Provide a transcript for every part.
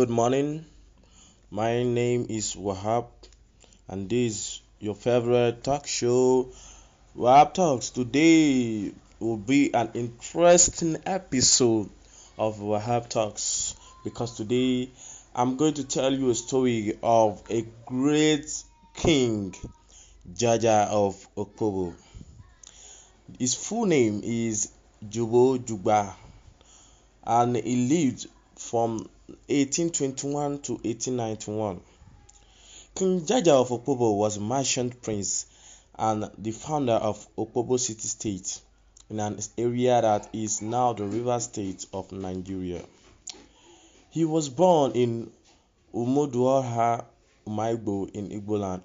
Good morning. My name is Wahab, and this is your favorite talk show, Wahab Talks. Today will be an interesting episode of Wahab Talks because today I'm going to tell you a story of a great king, Jaja of Opobo. His full name is Jubo Jugba, and he lived from 1821 to 1891. King Jaja of Opobo was a merchant prince and the founder of Opobo City State in an area that is now the River State of Nigeria. He was born in Umuduoha, Amaigbo in Igboland.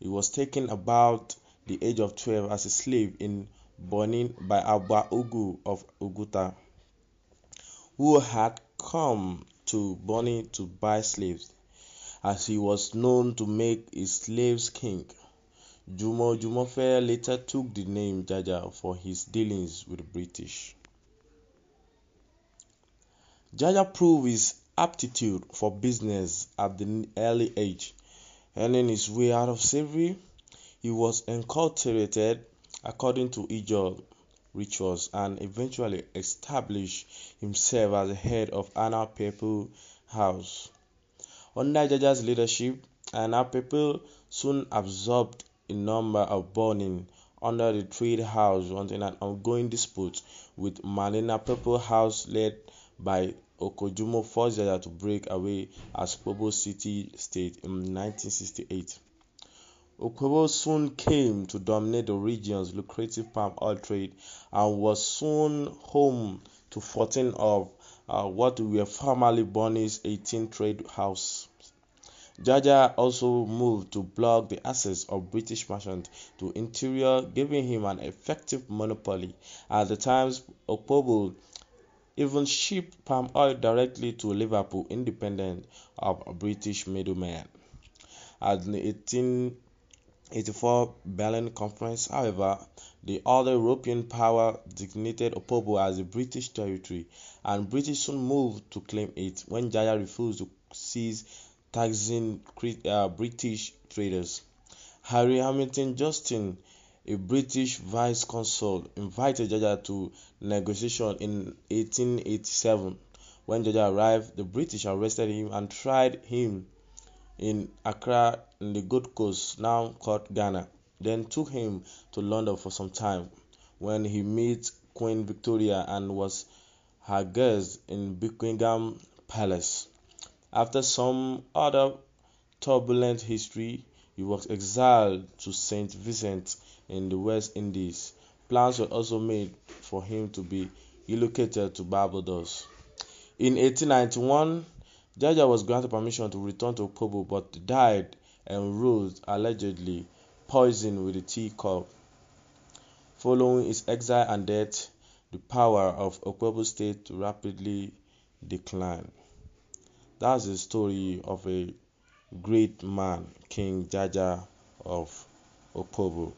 He was taken about the age of 12 as a slave in Benin by Abba Ugu of Oguta, who had come to Bonny to buy slaves, as he was known to make his slaves king. Jumo Jumofe later took the name Jaja for his dealings with the British. Jaja proved his aptitude for business at the early age. Earning his way out of slavery, he was enculturated according to Ijaw rituals and eventually established himself as the head of Anna Pepple House. Under Jaja's leadership, Anna Pepple soon absorbed a number of burning under the Trade House until an ongoing dispute with Malina Pepple House led by Oko Jumbo forced Jaja to break away as Kobo City State in 1968. Opobo soon came to dominate the region's lucrative palm oil trade and was soon home to 14 of uh, what were formerly Bonny's 18 trade houses. Jaja also moved to block the access of British merchants to interior, giving him an effective monopoly. At the times, Opobo even shipped palm oil directly to Liverpool, independent of British middlemen. At the 18 84 Berlin Conference, however, the other European power designated Opobo as a British territory, and British soon moved to claim it when Jaja refused to cease taxing uh, British traders. Harry Hamilton Johnston, a British vice consul, invited Jaja to negotiation in 1887. When Jaja arrived, the British arrested him and tried him in Accra in the Gold Coast, now called Ghana, then took him to London for some time, when he met Queen Victoria and was her guest in Buckingham Palace. After some other turbulent history, he was exiled to St. Vincent in the West Indies. Plans were also made for him to be relocated to Barbados. In 1891, Jaja was granted permission to return to Kobo but died and route, allegedly poisoned with a tea cup. Following his exile and death, the power of Opobo state rapidly declined. That's the story of a great man, King Jaja of Opobo.